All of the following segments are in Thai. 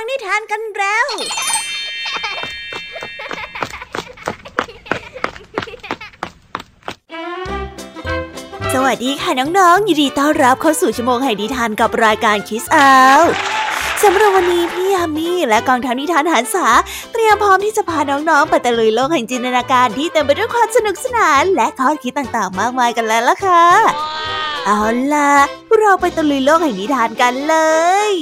ฟังนิทานกันแล้ว สวัสดีค่ะน้องๆ ยินดีต้อนรับเข้าสู่ชั่วโมงแห่งนิทานกับรายการคิสอาสำหรับวันนี้พี่ยามีและกองทัพนิทานหันษาเตรียมพร้อมที่จะพาน้องๆ ไปตะลุยโลกแห่งจินตนาการที่เต็มไปด้วยความสนุกสนาน และข้อคิดต่างๆ มากมายกันแล้วล่ะค่ะ เอาล่ะ เราไปตะลุยโลกแห่งนิทานกันเลย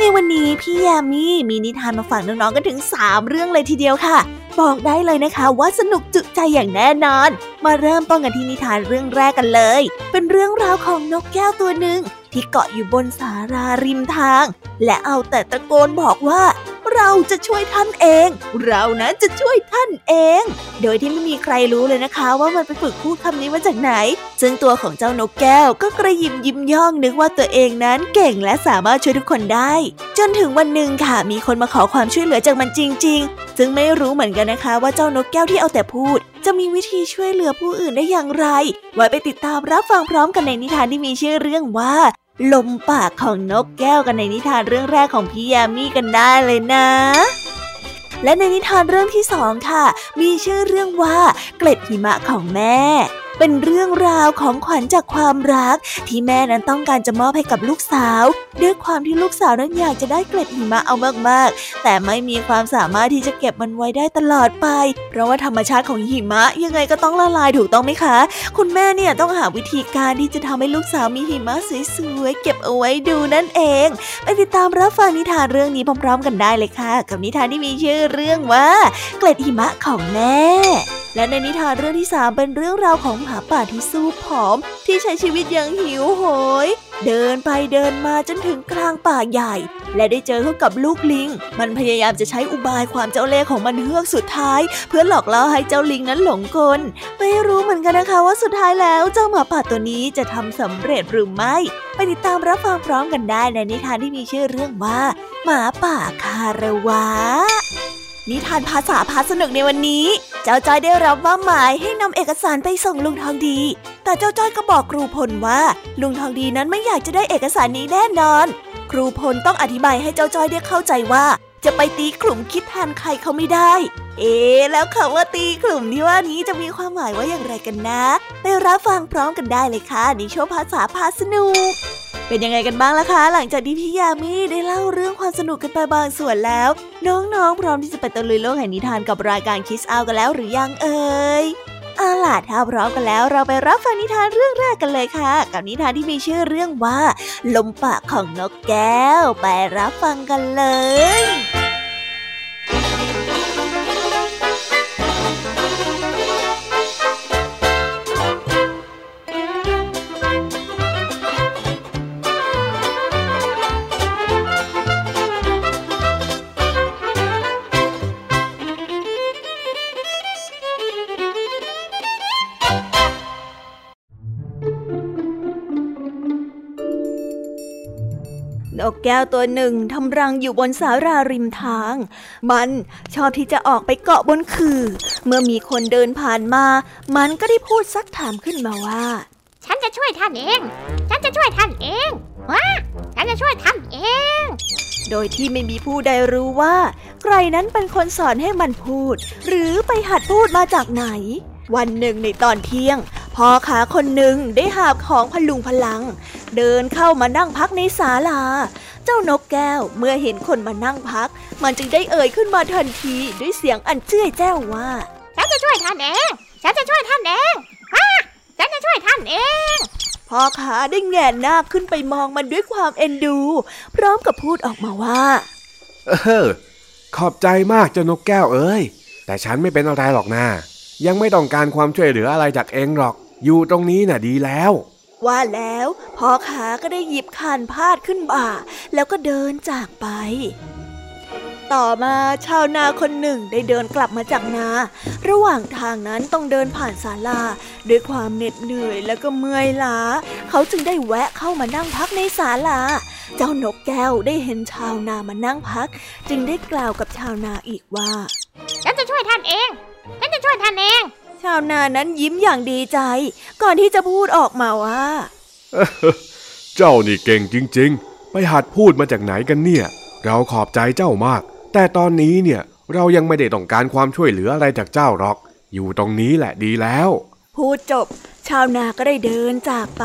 ในวันนี้พี่ยามีมีนิทานมาฝากน้องๆกันถึง 3 เรื่องเลยทีเดียวค่ะ บอกได้เลยนะคะว่าสนุกจุใจอย่างแน่นอน มาเริ่มต้นกันที่นิทานเรื่องแรกกันเลย เป็นเรื่องราวของนกแก้วตัวหนึ่งที่เกาะอยู่บนสาราริมทาง และเอาแต่ตะโกนบอกว่า เราจะช่วยท่านเอง เรานะจะช่วยท่านเอง โดยที่ไม่มีใครรู้เลยนะคะว่ามันไปฝึกพูดคำนี้มาจากไหน ซึ่งตัวของเจ้านกแก้วก็กระยิมยิ้มย่องนึกว่าตัวเองนั้นเก่งและสามารถช่วยทุกคนได้ จนถึงวันหนึ่งค่ะมีคนมาขอความช่วยเหลือจากมันจริง ๆ ซึ่งไม่รู้เหมือนกันนะคะว่าเจ้านกแก้วที่เอาแต่พูด จะมีวิธีช่วยเหลือผู้อื่นได้อย่างไร ไว้ไปติดตามรับฟังพร้อมกันในนิทานที่มีชื่อเรื่องว่า ลมปากของนกแก้วกันในนิทานเรื่องแรกของพี่ยามีกันได้เลยนะและในนิทานเรื่องที่สองค่ะ มีชื่อเรื่องว่า เกล็ดหิมะของแม่ เป็นเรื่องราวของขวัญจากความรัก ที่แม่นั้นต้องการจะมอบให้กับลูกสาว ด้วยความที่ลูกสาวนั้นอยากจะได้เกล็ดหิมะเอามากๆ แต่ไม่มีความสามารถที่จะเก็บมันไว้ได้ตลอดไป เพราะว่าธรรมชาติของหิมะยังไงก็ต้องละลายถูกต้องไหมคะ คุณแม่เนี่ยต้องหาวิธีการที่จะทำให้ลูกสาวมีหิมะสวยๆเก็บเอาไว้ดูนั่นเอง ไปติดตามรับฟังนิทานเรื่องนี้พร้อม ๆ กันได้เลยค่ะ กับนิทานที่มีชื่อเรื่องว่า เกล็ดหิมะของแม่ และในนิทานเรื่องที่สามเป็นเรื่องราวของหมาป่าที่สู้ผอม ที่ใช้ชีวิตอย่างหิวโหย เดินไปเดินมาจนถึงกลางป่าใหญ่ และได้เจอเข้ากับลูกลิง มันพยายามจะใช้อุบายความเจ้าเล่ห์ของมันเฮือกสุดท้าย เพื่อหลอกล่อให้เจ้าลิงนั้นหลงกลไม่รู้เหมือนกันนะคะว่าสุดท้ายแล้วเจ้าหมาป่าตัวนี้จะทำสำเร็จหรือไม่ไปติดตามรับฟังพร้อมกันได้ในนิทานที่มีชื่อเรื่องว่า หมาป่าคารวะ นิทานภาษาพาสนุกในวันนี้ เจ้าจ้อยได้รับว่าหมายให้นำเอกสารไปส่งลุงทองดี แต่เจ้าจ้อยก็บอกครูพลว่า ลุงทองดีนั้นไม่อยากจะได้เอกสารนี้แน่นอน ครูพลต้องอธิบายให้เจ้าจ้อยได้เข้าใจว่า จะไปตีกลุ่มคิดแทนใครเขาไม่ได้ เอ๊แล้วคำว่าตีกลุ่มที่ว่านี้จะมีความหมายว่าอย่างไรกันนะ ไปรับฟังพร้อมกันได้เลยค่ะในช่วงภาษาพาสนุก เป็นยังไงกันบ้างล่ะคะ หลังจากที่พี่ยามีได้เล่าเรื่องความสนุกกันไปบางส่วนแล้ว น้องๆ พร้อมที่จะไปตะลุยโลกแห่งนิทานกับรายการคิสอากันแล้วหรือยังเอ่ยเอาล่ะถ้าพร้อมกันแล้วเราไปรับฟังนิทานเรื่องแรกกันเลยค่ะ กับนิทานที่มีชื่อเรื่องว่า ลมปากของนกแก้ว ไปรับฟังกันเลย แก้วตัวหนึ่งทำรังอยู่บนสาราริมทาง มันชอบที่จะออกไปเกาะบนคือ เมื่อมีคนเดินผ่านมา มันก็ได้พูดซักถามขึ้นมาว่า ฉันจะช่วยท่านเอง ฉันจะช่วยท่านเองว้าฉันจะช่วยท่านเอง โดยที่ไม่มีผู้ใดรู้ว่า ใครนั้นเป็นคนสอนให้มันพูด หรือไปหัดพูดมาจากไหน วันหนึ่งในตอนเที่ยงพ่อขาคนหนึ่งได้หาบของพลุงพลัง เดินเข้ามานั่งพักในศาลา เจ้านกแก้วเมื่อเห็นคนมานั่งพัก มันจึงได้เอ่ยขึ้นมาทันทีด้วยเสียงอันเจ้ยแจ้วว่า ฉันจะช่วยท่านเอง ฉันจะช่วยท่านเองว้าฉันจะช่วยท่านเองพ่อขาได้แงนหน้าขึ้นไปมองมันด้วยความเอ็นดู พร้อมกับพูดออกมาว่า เออ ขอบใจมากเจ้านกแก้วเอ้ย แต่ฉันไม่เป็นอะไรหรอกนะยังไม่ต้องการความช่วยเหลืออะไรจากเองหรอก อยู่ตรงนี้น่ะดีแล้ว ว่าแล้วพ่อขาก็ได้หยิบคานพาดขึ้นบ่า แล้วก็เดินจากไป ต่อมาชาวนาคนหนึ่งได้เดินกลับมาจากนา ระหว่างทางนั้นต้องเดินผ่านศาลา ด้วยความเหน็ดเหนื่อยแล้วก็เมื่อยล้า เขาจึงได้แวะเข้ามานั่งพักในศาลา เจ้านกแก้วได้เห็นชาวนามานั่งพัก จึงได้กล่าวกับชาวนาอีกว่า ฉันจะช่วยท่านเอง ฉันจะช่วยท่านเอง ชาวนานั้นยิ้มอย่างดีใจ ก่อนที่จะพูดออกมาว่า เจ้านี่เก่งจริง ๆ ไปหัดพูดมาจากไหนกันเนี่ย เราขอบใจเจ้ามาก แต่ตอนนี้เนี่ยเรายังไม่ได้ต้องการความช่วยเหลืออะไรจากเจ้าหรอก อยู่ตรงนี้แหละดีแล้ว พูดจบ ชาวนาก็ได้เดินจากไป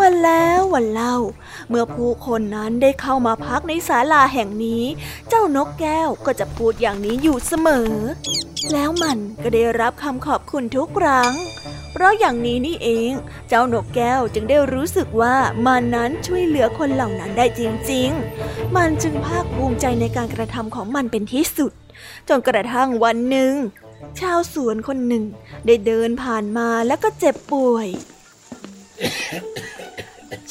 วันแล้ววันเล่า เมื่อผู้คนนั้นได้เข้ามาพักในศาลาแห่งนี้ เจ้านกแก้วก็จะพูดอย่างนี้อยู่เสมอ แล้วมันก็ได้รับคำขอบคุณทุกครั้ง เพราะอย่างนี้นี่เอง เจ้านกแก้วจึงได้รู้สึกว่ามันนั้นช่วยเหลือคนเหล่านั้นได้จริง ๆ มันจึงภาคภูมิใจในการกระทำของมันเป็นที่สุด จนกระทั่งวันหนึ่ง ชาวสวนคนหนึ่ง ได้เดินผ่านมาแล้วก็เจ็บป่วย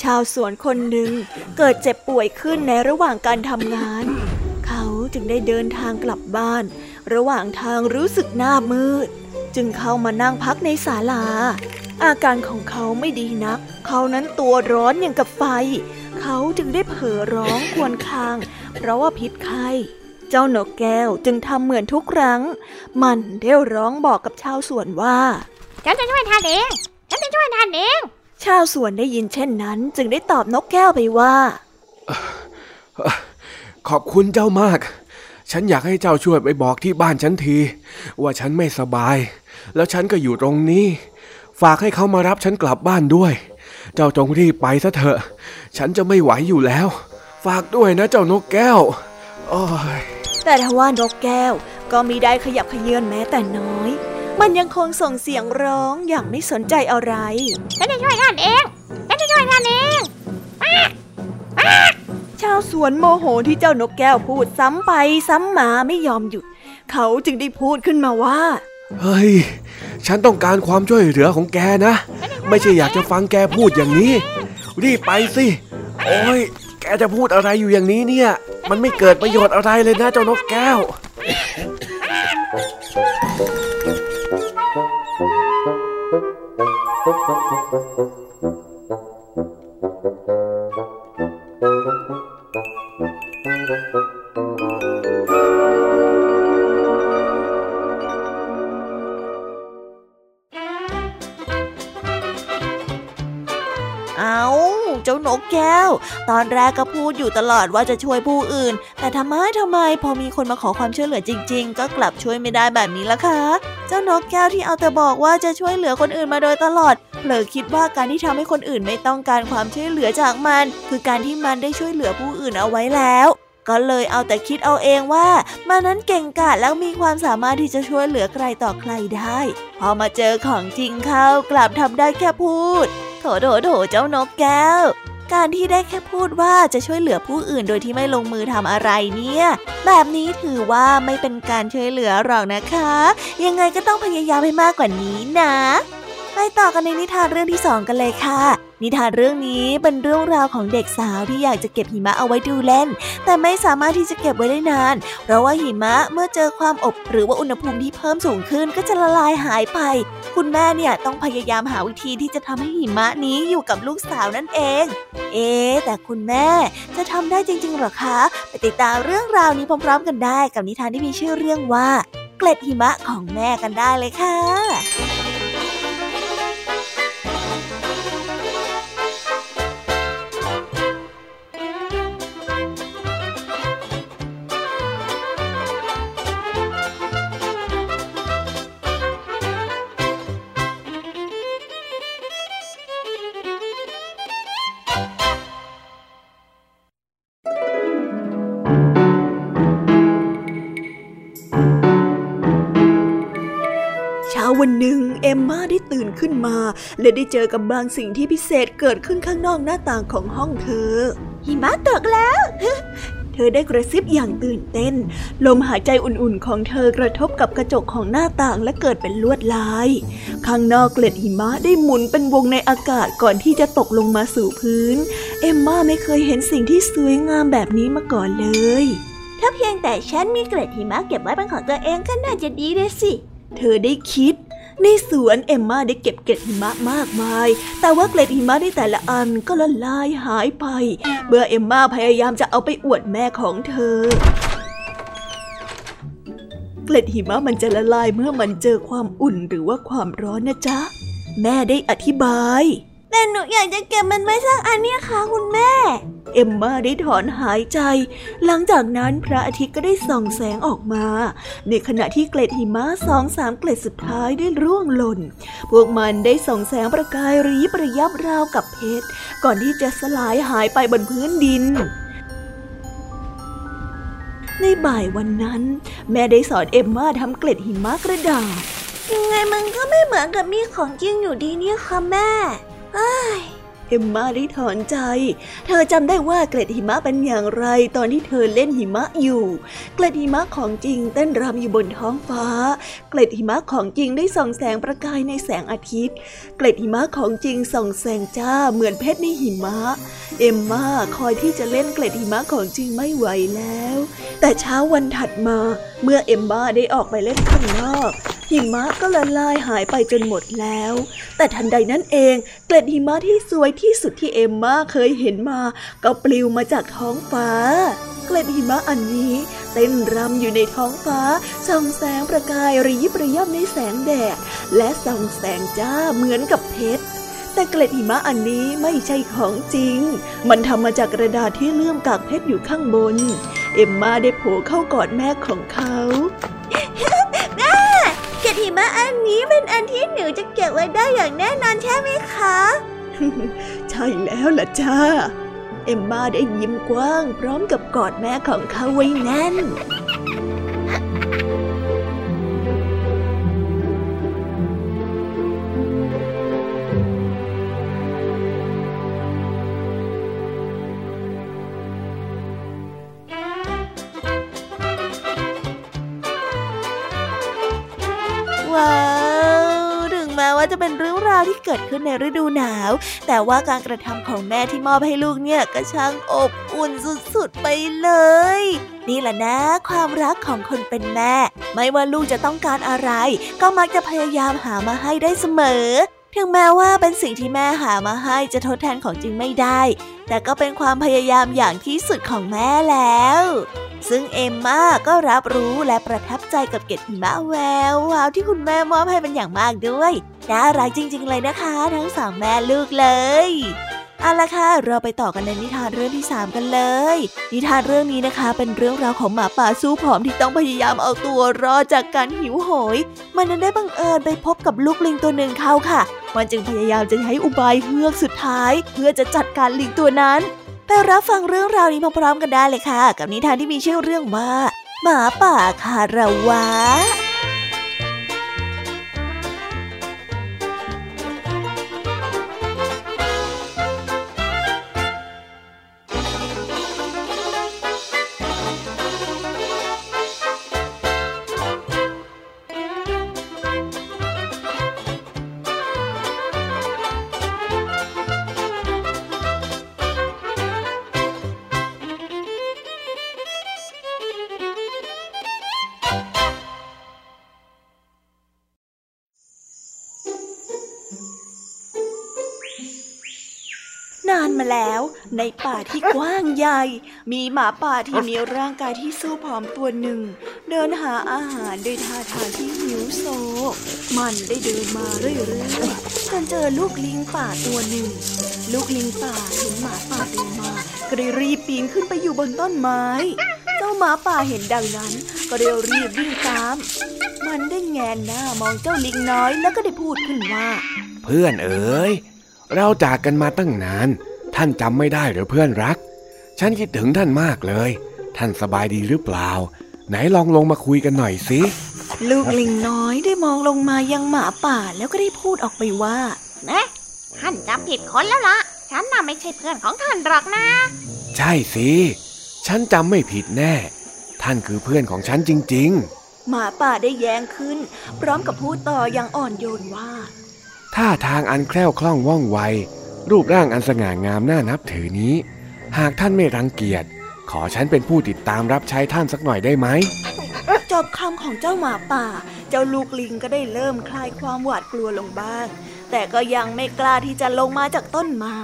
ชาวสวนคนหนึ่งเกิดเจ็บป่วยขึ้นในระหว่างการทำงาน เขาจึงได้เดินทางกลับบ้าน ระหว่างทางรู้สึกหน้ามืด จึงเข้ามานั่งพักในศาลา อาการของเขาไม่ดีนัก เขานั้นตัวร้อนอย่างกับไฟ เขาจึงได้เผลอร้องควรคาง เพราะว่าพิษไข้เจ้านกแก้วจึงทำเหมือนทุกครั้ง มันได้ร้องบอกกับชาวสวนว่า ฉันจะช่วยท่านเอง ฉันจะช่วยท่านเอง ชาวสวนได้ยินเช่นนั้น จึงได้ตอบนกแก้วไปว่า ขอบคุณเจ้ามาก ฉันอยากให้เจ้าช่วยไปบอกที่บ้านฉันที ว่าฉันไม่สบาย แล้วฉันก็อยู่ตรงนี้ ฝากให้เขามารับฉันกลับบ้านด้วย เจ้าจงรีบไปซะเถอะ ฉันจะไม่ไหวอยู่แล้ว ฝากด้วยนะเจ้านกแก้วโอ้ยแต่ทว่านกแก้วก็มีได้ขยับขยื่นแม้แต่น้อย มันยังคงส่งเสียงร้องอย่างไม่สนใจอะไร ฉันจะช่วยท่านเอง ฉันจะช่วยท่านเองชาวสวนโมโหที่เจ้านกแก้วพูดซ้ำไปซ้ำมาไม่ยอมหยุด เขาจึงได้พูดขึ้นมาว่า เฮ้ย ฉันต้องการความช่วยเหลือของแกนะ ไม่ใช่อยากจะฟังแกพูดอย่างนี้ รีบไปสิ โอ้ย แกจะพูดอะไรอยู่อย่างนี้เนี่ย มันไม่เกิดประโยชน์อะไรเลยนะเจ้านกแก้ว เอาเจ้านกแก้ว ตอนแรกก็พูดอยู่ตลอดว่าจะช่วยผู้อื่น แต่ทำไมทำไมพอมีคนมาขอความช่วยเหลือจริง ๆ ก็กลับช่วยไม่ได้แบบนี้ละคะ เจ้านกแก้วที่เอาแต่บอกว่าจะช่วยเหลือคนอื่นมาโดยตลอดเผลอคิดว่าการที่ทำให้คนอื่นไม่ต้องการความช่วยเหลือจากมัน คือการที่มันได้ช่วยเหลือผู้อื่นเอาไว้แล้วก็เลยเอาแต่คิดเอาเองว่ามันนั้นเก่งกาจแล้วมีความสามารถที่จะช่วยเหลือใครต่อใครได้ พอมาเจอของจริงเข้ากลับทำได้แค่พูด โถโถโถเจ้านกแก้ว การที่ได้แค่พูดว่าจะช่วยเหลือผู้อื่นโดยที่ไม่ลงมือทำอะไรเนี่ย แบบนี้ถือว่าไม่เป็นการช่วยเหลือหรอกนะคะ ยังไงก็ต้องพยายามให้มากกว่านี้นะ ไปต่อกันในนิทานเรื่องที่สองกันเลยค่ะ นิทานเรื่องนี้เป็นเรื่องราวของเด็กสาวที่อยากจะเก็บหิมะเอาไว้ดูเล่น แต่ไม่สามารถที่จะเก็บไว้ได้นาน เพราะว่าหิมะเมื่อเจอความอบหรือว่าอุณหภูมิที่เพิ่มสูงขึ้นก็จะละลายหายไป คุณแม่เนี่ยต้องพยายามหาวิธีที่จะทำให้หิมะนี้อยู่กับลูกสาวนั่นเอง เอ๊แต่คุณแม่จะทำได้จริงๆหรอคะไปติดตามเรื่องราวนี้พร้อมๆ กันได้ กับนิทานที่มีชื่อเรื่องว่า เกล็ดหิมะของแม่กันได้เลยค่ะ วันหนึ่งเอมมาได้ตื่นขึ้นมา และได้เจอกับบางสิ่งที่พิเศษเกิดขึ้นข้างนอกหน้าต่างของห้องเธอ หิมะตกแล้ว เธอได้กระซิบอย่างตื่นเต้น ลมหายใจอุ่นๆของเธอกระทบกับกระจกของหน้าต่างและเกิดเป็นลวดลาย ข้างนอกเกล็ดหิมะได้หมุนเป็นวงในอากาศก่อนที่จะตกลงมาสู่พื้น เอมมาไม่เคยเห็นสิ่งที่สวยงามแบบนี้มาก่อนเลยถ้าเพียงแต่ฉันมีเกล็ดหิมะเก็บไว้เป็นของตัวเองก็น่าจะดีเลยสิ เธอได้คิด ในสวนเอมมาได้เก็บเกล็ดหิมะมากมาย แต่ว่าเกล็ดหิมะในแต่ละอันก็ละลายหายไป เมื่อเอมมาพยายามจะเอาไปอวดแม่ของเธอ เกล็ดหิมะมันจะละลายเมื่อมันเจอความอุ่นหรือว่าความร้อนนะจ๊ะ แม่ได้อธิบาย แต่หนูอยากจะเก็บมันไว้สักอันเนี่ยค่ะคุณแม่ เอมมาได้ถอนหายใจ หลังจากนั้นพระอาทิตย์ก็ได้ส่องแสงออกมา ในขณะที่เกล็ดหิมะสองสามเกล็ดสุดท้ายได้ร่วงหล่น พวกมันได้ส่องแสงประกายรีประยับราวกับเพชร ก่อนที่จะสลายหายไปบนพื้นดินในบ่ายวันนั้น แม่ได้สอนเอ็มมาทำเกล็ดหิมะกระดาษ ยังไงมันก็ไม่เหมือนกับมีของจริงอยู่ดีเนี่ยค่ะแม่ เอ้ย เอมมาได้ถอนใจ เธอจำได้ว่าเกล็ดหิมะเป็นอย่างไรตอนที่เธอเล่นหิมะอยู่ เกล็ดหิมะของจริงเต้นรำอยู่บนท้องฟ้า เกล็ดหิมะของจริงได้ส่องแสงประกายในแสงอาทิตย์ เกล็ดหิมะของจริงส่องแสงจ้าเหมือนเพชรในหิมะ เอมมาคอยที่จะเล่นเกล็ดหิมะของจริงไม่ไหวแล้ว แต่เช้าวันถัดมาเมื่อเอมมาได้ออกไปเล่นข้างนอก หิมะก็ละลายหายไปจนหมดแล้ว แต่ทันใดนั้นเอง เกล็ดหิมะที่สวยที่สุดที่เอ็มมาเคยเห็นมา ก็ปลิวมาจากท้องฟ้า เกล็ดหิมะอันนี้เต้นรำอยู่ในท้องฟ้า ส่องแสงประกายระยิบระยับในแสงแดด และส่องแสงจ้าเหมือนกับเพชรแต่เกล็ดหิมะอันนี้ไม่ใช่ของจริง มันทำมาจากกระดาษที่เลื่อมกากเพชรอยู่ข้างบน เอ็มมาได้โผล่เข้ากอดแม่ของเขา เกล็ดหิมะอันนี้เป็นอันที่หนูจะเก็บไว้ได้อย่างแน่นอนใช่ไหมคะ ใช่แล้วล่ะจ้า เอ็มมาได้ยิ้มกว้างพร้อมกับกอดแม่ของเขาไว้แน่น เกิดขึ้นในฤดูหนาว แต่ว่าการกระทำของแม่ที่มอบให้ลูกเนี่ยก็ช่างอบอุ่นสุดๆไปเลย นี่แหละนะ ความรักของคนเป็นแม่ ไม่ว่าลูกจะต้องการอะไร ก็มักจะพยายามหามาให้ได้เสมอ ถึงแม้ว่าเป็นสิ่งที่แม่หามาให้จะทดแทนของจริงไม่ได้ แต่ก็เป็นความพยายามอย่างที่สุดของแม่แล้ว ซึ่งเอมมาก็รับรู้และประทับใจกับเกตหิมะแวววาวที่คุณแม่มอบให้เป็นอย่างมากด้วย น่ารักจริง ๆ เลยนะคะ ทั้งสองแม่ลูกเลย เอาละค่ะ เราไปต่อกันในนิทานเรื่องที่ 3 กันเลย นิทานเรื่องนี้นะคะ เป็นเรื่องราวของหมาป่าสู้ผอมที่ต้องพยายามเอาตัวรอดจากการหิวโหย มันนั้นได้บังเอิญไปพบกับลูกลิงตัวหนึ่งเข้าค่ะ มันจึงพยายามจะใช้อุบายเฮือกสุดท้าย เพื่อจะจัดการลิงตัวนั้น ไปรับฟังเรื่องราวนี้พร้อมๆกันได้เลยค่ะ กับนิทานที่มีชื่อเรื่องว่า หมาป่าคาราวะานมาแล้ว ในป่าที่กว้างใหญ่ มีหมาป่าที่มีร่างกายที่สู้ผอมตัวหนึ่ง เดินหาอาหารด้วยท่าทางที่หิวโซ มันได้เดินมาเรื่อยๆจนเจอลูกลิงป่าตัวหนึ่ง ลูกลิงป่าเห็นหมาป่าเดินมาก็ได้รีบปีนขึ้นไปอยู่บนต้นไม้ เจ้าหมาป่าเห็นดังนั้น ก็เร็วรีบวิ่งตาม มันได้แงนหน้ามองเจ้าลิงน้อยแล้วก็ได้พูดขึ้นว่า เพื่อนเอ๋ยเราจากกันมาตั้งนาน ท่านจำไม่ได้หรือเพื่อนรัก ฉันคิดถึงท่านมากเลย ท่านสบายดีหรือเปล่า ไหนลองลงมาคุยกันหน่อยสิลูกลิงน้อยได้มองลงมายังหมาป่าแล้วก็ได้พูดออกไปว่านะท่านจำผิดคนแล้วล่ะ ฉันน่ะไม่ใช่เพื่อนของท่านหรอกนะ ใช่สิ ฉันจำไม่ผิดแน่ ท่านคือเพื่อนของฉันจริงหมาป่าได้แย้งขึ้น พร้อมกับพูดต่ออย่างอ่อนโยนว่าๆท่าทางอันแคล่วคล่องว่องไว รูปร่างอันสง่างามน่านับถือนี้ หากท่านไม่รังเกียจ ขอฉันเป็นผู้ติดตามรับใช้ท่านสักหน่อยได้ไหม จบคำของเจ้าหมาป่า เจ้าลูกลิงก็ได้เริ่มคลายความหวาดกลัวลงบ้าง แต่ก็ยังไม่กล้าที่จะลงมาจากต้นไม้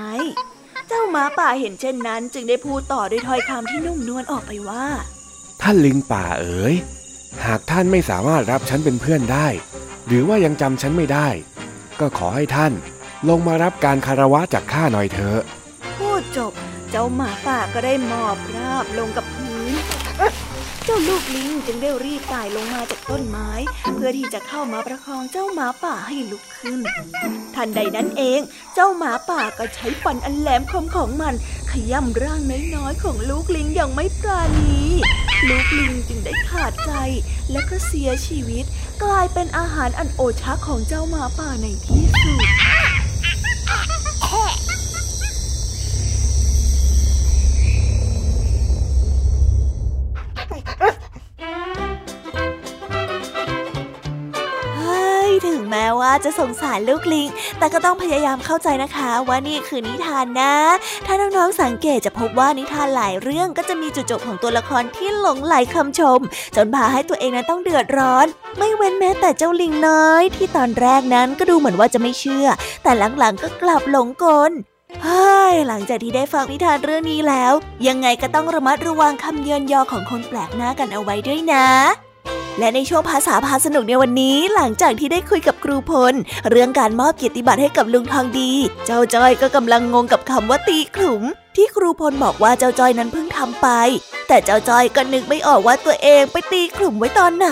เจ้าหมาป่าเห็นเช่นนั้น จึงได้พูดต่อด้วยถ้อยคำที่นุ่มนวลออกไปว่า ท่านลิงป่าเอ๋ย หากท่านไม่สามารถรับฉันเป็นเพื่อนได้ หรือว่ายังจำฉันไม่ได้ ก็ขอให้ท่าน ลงมารับการคารวะจากข้าหน่อยเถอะ พูดจบ เจ้าหมาป่าก็ได้หมอบราบลงกับพื้น เจ้าลูกลิงจึงได้รีบไต่ลงมาจากต้นไม้ เพื่อที่จะเข้ามาประคองเจ้าหมาป่าให้ลุกขึ้น ทันใดนั้นเอง เจ้าหมาป่าก็ใช้ฟันอันแหลมคมของมัน ขย่ำร่างน้อยๆของลูกลิงอย่างไม่ปราณีลูกลิงจึงได้ขาดใจและก็เสียชีวิต กลายเป็นอาหารอันโอชะของเจ้าหมาป่าในที่สุด ว่าจะสงสารลูกลิง แต่ก็ต้องพยายามเข้าใจนะคะว่านี่คือนิทานนะ ถ้าน้องๆสังเกตจะพบว่านิทานหลายเรื่องก็จะมีจุดจบของตัวละครที่หลงไหลคำชม จนพาให้ตัวเองนั้นต้องเดือดร้อน ไม่เว้นแม้แต่เจ้าลิงน้อย ที่ตอนแรกนั้นก็ดูเหมือนว่าจะไม่เชื่อ แต่หลังๆก็กลับหลงกลเฮ้ยหลังจากที่ได้ฟังนิทานเรื่องนี้แล้ว ยังไงก็ต้องระมัดระวังคำเยินยอของคนแปลกหน้ากันเอาไว้ด้วยนะ และในช่วงภาษาพาสนุกในวันนี้หลังจากที่ได้คุยกับครูพล เรื่องการมอบเกียรติบัตรให้กับลุงทองดี เจ้าจ้อยก็กำลังงงกับคำว่าตีขลุมที่ครูพลบอกว่าเจ้าจ้อยนั้นเพิ่งทำไป แต่เจ้าจ้อยก็นึกไม่ออกว่าตัวเองไปตีขลุมไว้ตอนไหน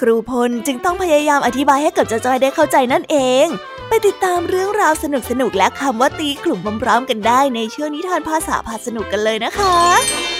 ครูพลจึงต้องพยายามอธิบายให้กับเจ้าจ้อยได้เข้าใจนั่นเอง ไปติดตามเรื่องราวสนุกๆและคำว่าตีขลุ่มพร้อมๆกันได้ในช่วงนิทานภาษาพาสนุกกันเลยนะคะ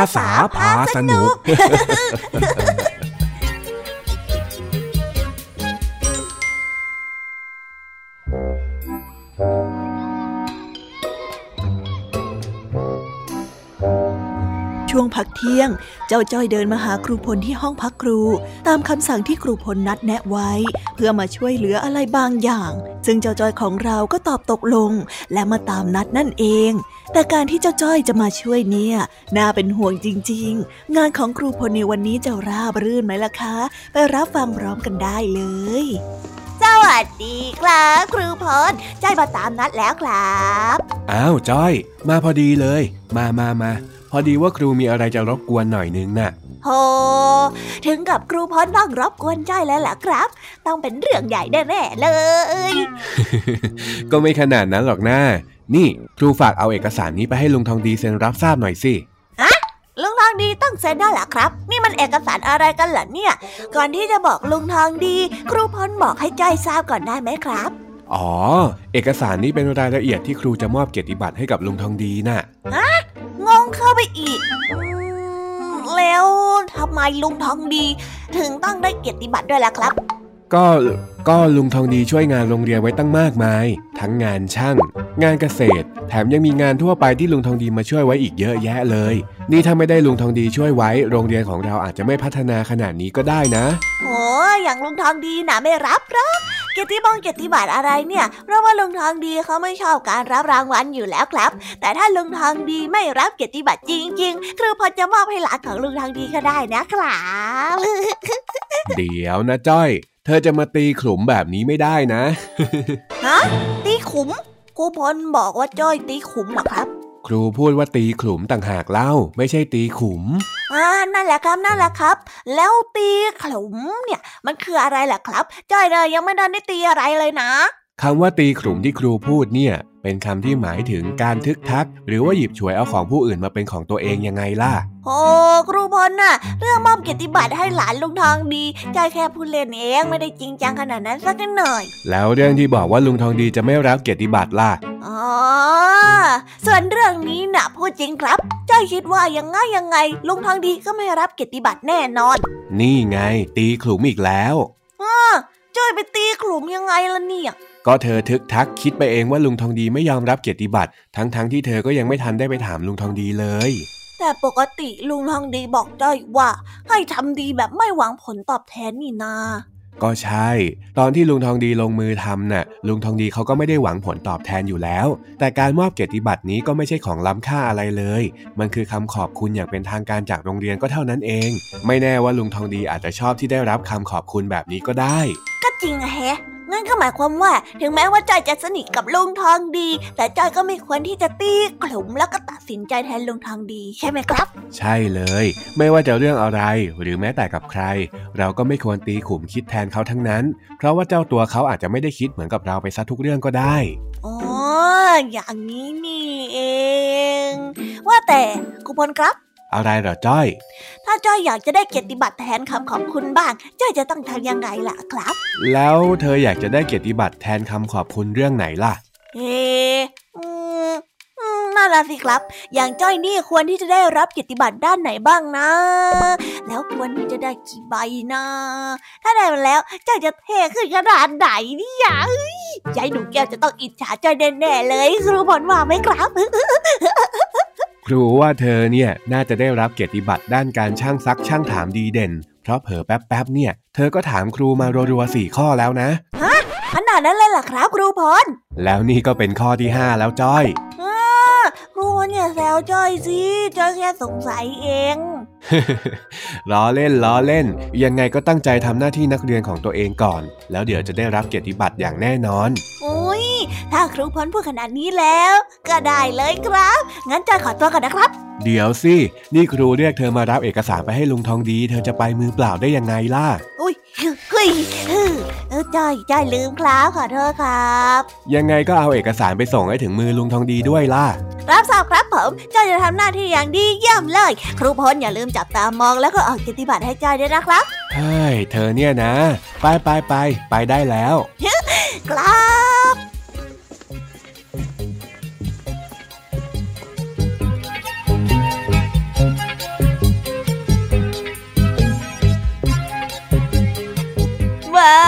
าษาพาสนุก พักเที่ยง เจ้าจ้อยเดินมาหาครูพลที่ห้องพักครู ตามคำสั่งที่ครูพลนัดแนะไว้ เพื่อมาช่วยเหลืออะไรบางอย่าง ซึ่งเจ้าจ้อยของเราก็ตอบตกลง และมาตามนัดนั่นเอง แต่การที่เจ้าจ้อยจะมาช่วยเนี่ยน่าเป็นห่วงจริง ๆ งานของครูพลในวันนี้จะราบรื่นไหมล่ะคะ ไปรับฟังพร้อมกันได้เลยสวัสดีครับครูพลจ้อยมาตามนัดแล้วครับ อ้าวจ้อย มาพอดีเลย มามามา พอดีว่าครูมีอะไรจะรบกวนหน่อยนึงน่ะโหถึงกับครูพลต้องรบกวนจ้อยแล้วล่ะครับ ต้องเป็นเรื่องใหญ่แน่ๆเลย ก็ไม่ขนาดนั้นหรอกนะ นี่ครูฝากเอาเอกสารนี้ไปให้ลุงทองดีเซ็นรับทราบหน่อยสิลุงทองดีต้องเซ็นได้หรอครับ นี่มันเอกสารอะไรกันเหรอเนี่ย ก่อนที่จะบอกลุงทองดี ครูพลบอกให้จ้อยทราบก่อนได้ไหมครับอ๋อ เอกสารนี้เป็นรายละเอียดที่ครูจะมอบเกียรติบัตรให้กับลุงทองดีน่ะ งงเข้าไปอีกอแล้วทำไมลุงทองดี ถึงต้องได้เกียรติบัตรด้วยล่ะครับ ก็ก็ลุงทองดีช่วยงานโรงเรียนไว้ตั้งมากมาย ทั้งงานช่าง งานเกษตร แถมยังมีงานทั่วไปที่ลุงทองดีมาช่วยไว้อีกเยอะแยะเลย นี่ถ้าไม่ได้ลุงทองดีช่วยไว้ โรงเรียนของเราอาจจะไม่พัฒนาขนาดนี้ก็ได้นะโอ้อย่างลุงทองดีนะไม่รับหรอกเกียรติบังเกียรติบัตรอะไรเนี่ยเพราะว่าลุงทองดีเขาไม่ชอบการรับรางวัลอยู่แล้วครับ แต่ถ้าลุงทองดีไม่รับเกียรติบัตรจริง ๆ ครูพอจะมอบให้หลานของลุงทองดีก็ได้นะครับ เดี๋ยวนะจ้อย เธอจะมาตีขลุ่มแบบนี้ไม่ได้นะ ฮะ ตีขุมครูพลบอกว่าจ้อยตีขุมเหรอครับ ครูพูดว่าตีขลุ่มต่างหากเล่า ไม่ใช่ตีขุมอ่านั่นแหละครับนั่นแหละครับ แล้วตีขลุมเนี่ย มันคืออะไรล่ะครับ จ้อยเนี่ยยังไม่ได้ได้ตีอะไรเลยนะคำว่าตีขลุ่มที่ครูพูดเนี่ย เป็นคำที่หมายถึงการทึกทัก หรือว่าหยิบฉวยเอาของผู้อื่นมาเป็นของตัวเองยังไงล่ะโอ้ครูพลน่ะ เรื่องมอบเกียรติบัตรให้หลานลุงทองดีจ้อยแค่พูดเล่นเองไม่ได้จริงจังขนาดนั้นสักหน่อย แล้วเรื่องที่บอกว่าลุงทองดีจะไม่รับเกียรติบัตรล่ะอ๋อส่วนเรื่องนี้น่ะพูดจริงครับจ้อยคิดว่ายังไงยังไง ลุงทองดีก็ไม่รับเกียรติบัตรแน่นอน นี่ไง ตีขลุ่มอีกแล้วอ้อจ้อยไปตีขลุมยังไงล่ะเนี่ย ก็เธอทึกทักคิดไปเองว่าลุงทองดีไม่ยอมรับเกียรติบัตรทั้งๆทที่เธอก็ยังไม่ทันได้ไปถามลุงทองดีเลย แต่ปกติลุงทองดีบอกจ้อยว่า ให้ทำดีแบบไม่หวังผลตอบแทนนี่นา ก็ใช่ ตอนที่ลุงทองดีลงมือทำน่ะ ลุงทองดีเขาก็ไม่ได้หวังผลตอบแทนอยู่แล้ว แต่การมอบเกียรติบัตรนี้ก็ไม่ใช่ของล้ำค่าอะไรเลย มันคือคำขอบคุณอย่างเป็นทางการจากโรงเรียนก็เท่านั้นเอง ไม่แน่ว่าลุงทองดีอาจจะชอบที่ได้รับคำขอบคุณแบบนี้ก็ได้ ก็จริงอะแฮะ งั้นก็หมายความว่าถึงแม้ว่าจอยจะสนิทกับลุงทองดี แต่จอยก็ไม่ควรที่จะตีกลุ่มแล้วก็ตัดสินใจแทนลุงทองดีใช่ไหมครับ ใช่เลย ไม่ว่าจะเรื่องอะไรหรือแม้แต่กับใคร เราก็ไม่ควรตีขุมคิดแทนเขาทั้งนั้น เพราะว่าเจ้าตัวเขาอาจจะไม่ได้คิดเหมือนกับเราไปซะทุกเรื่องก็ได้อ๋ออย่างนี้นี่เอง ว่าแต่ครูพลครับ อะไรเหรอจ้อย ถ้าจ้อยอยากจะได้เกียรติบัตรแทนคำขอบคุณบ้าง จ้อยจะต้องทำยังไงล่ะครับ แล้วเธออยากจะได้เกียรติบัตรแทนคำขอบคุณเรื่องไหนล่ะ เอ๊ะอืมอืมนั่นละสิครับ อย่างจ้อยนี่ควรที่จะได้รับเกียรติบัตรด้านไหนบ้างนะ แล้วควรที่จะได้กี่ใบนะ ถ้าได้มาแล้วจ้อยจะเท่ขึ้นขนาดไหนเนี่ยเอ้ยยายหนูแก้วจะต้องอิจฉาจ้อยแน่ๆเลย ครูพลว่าไหมครับ ครูว่าเธอเนี่ยน่าจะได้รับเกียรติบัตรด้านการช่างซักช่างถามดีเด่น เพราะเผลอแป๊บๆเนี่ย เธอก็ถามครูมารัวๆสี่ข้อแล้วนะขนาดนั้นเลยเหรอครับครูพล แล้วนี่ก็เป็นข้อที่ห้าแล้วจ้อย อ้าครูพลอย่าแซวจ้อยสิจ้อยแค่สงสัยเองล้อเล่นล้อเล่น ยังไงก็ตั้งใจทำหน้าที่นักเรียนของตัวเองก่อน แล้วเดี๋ยวจะได้รับเกียรติบัตรอย่างแน่นอนอุ้ยถ้าครูพลพูดขนาดนี้แล้ว ก็ได้เลยครับ งั้นจอยขอตัวก่อนนะครับ เดี๋ยวสิ นี่ครูเรียกเธอมารับเอกสารไปให้ลุงทองดี เธอจะไปมือเปล่าได้ยังไงล่ะ อุ้ยเฮ้ยเฮ้ยเออ จ้อยจ้อยลืมครับขอโทษครับ ยังไงก็เอาเอกสารไปส่งให้ถึงมือลุงทองดีด้วยล่ะ รับทราบครับผมจ้อยจะทำหน้าที่อย่างดีเยี่ยมเลย ครูพลอย่าลืมจับตามองแล้วก็ออกเกียรติบัตรให้จ้อยด้วยนะครับเฮ้ยเธอเนี่ยนะ ไปไปไปไปได้แล้วครับว้าวจ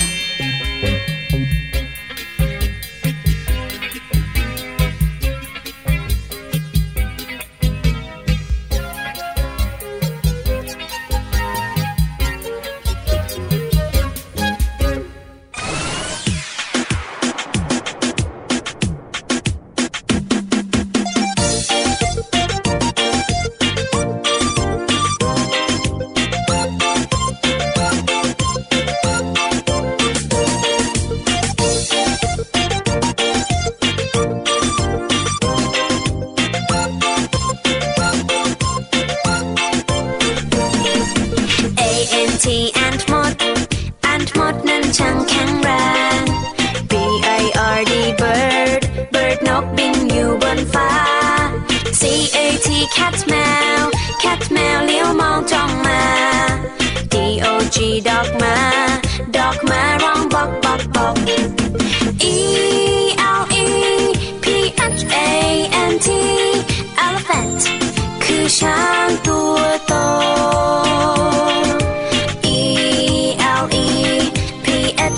A T cat แมว cat แมวเลี้ยวมองจ้องมา D O G dog มา dog มาร้องบอกบอกบอก E L E P H A N T elephant คือช้างตัวโต E L E P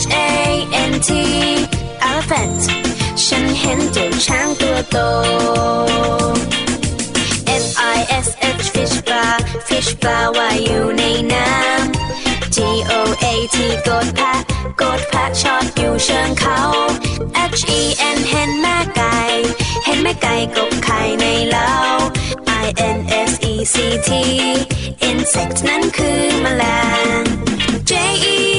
H A N T elephant ฉันเห็นเจ้าช้างตัวโต S H fish ปลา fish ปลาว่ายอยู่ในน้ำ G O A T กดแพะกดแพะชอดอยู่เชิงเขา H E N เห็นแม่ไก่ เห็นแม่ไก่กบไข่ในเล้า I N S E C T insect นั้นคือแมลง J E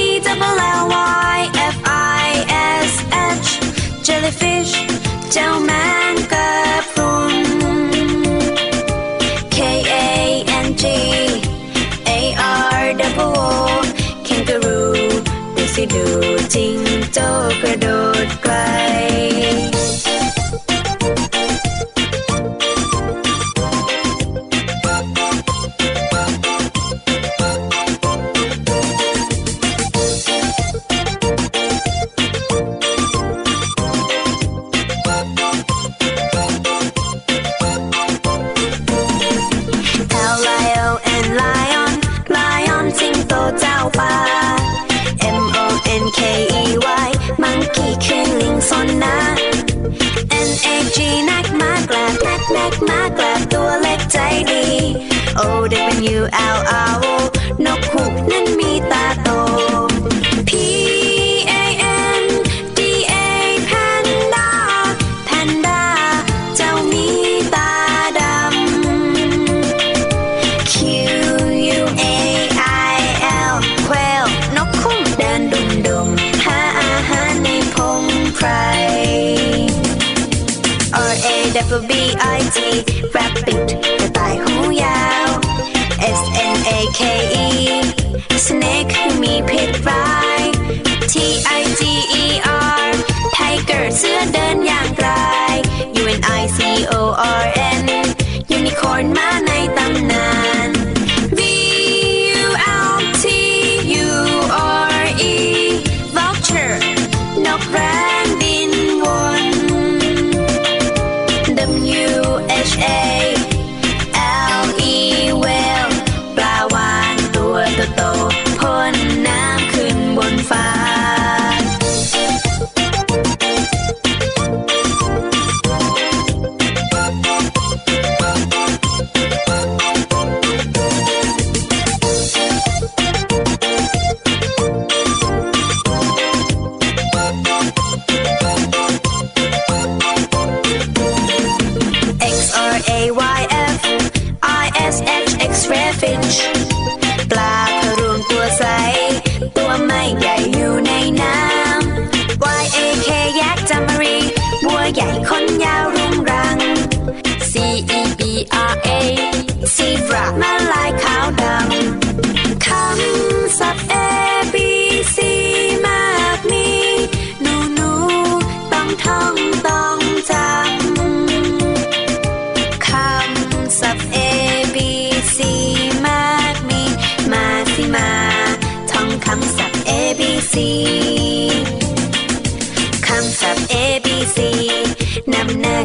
จิงโจ้กระโดดไกล you out.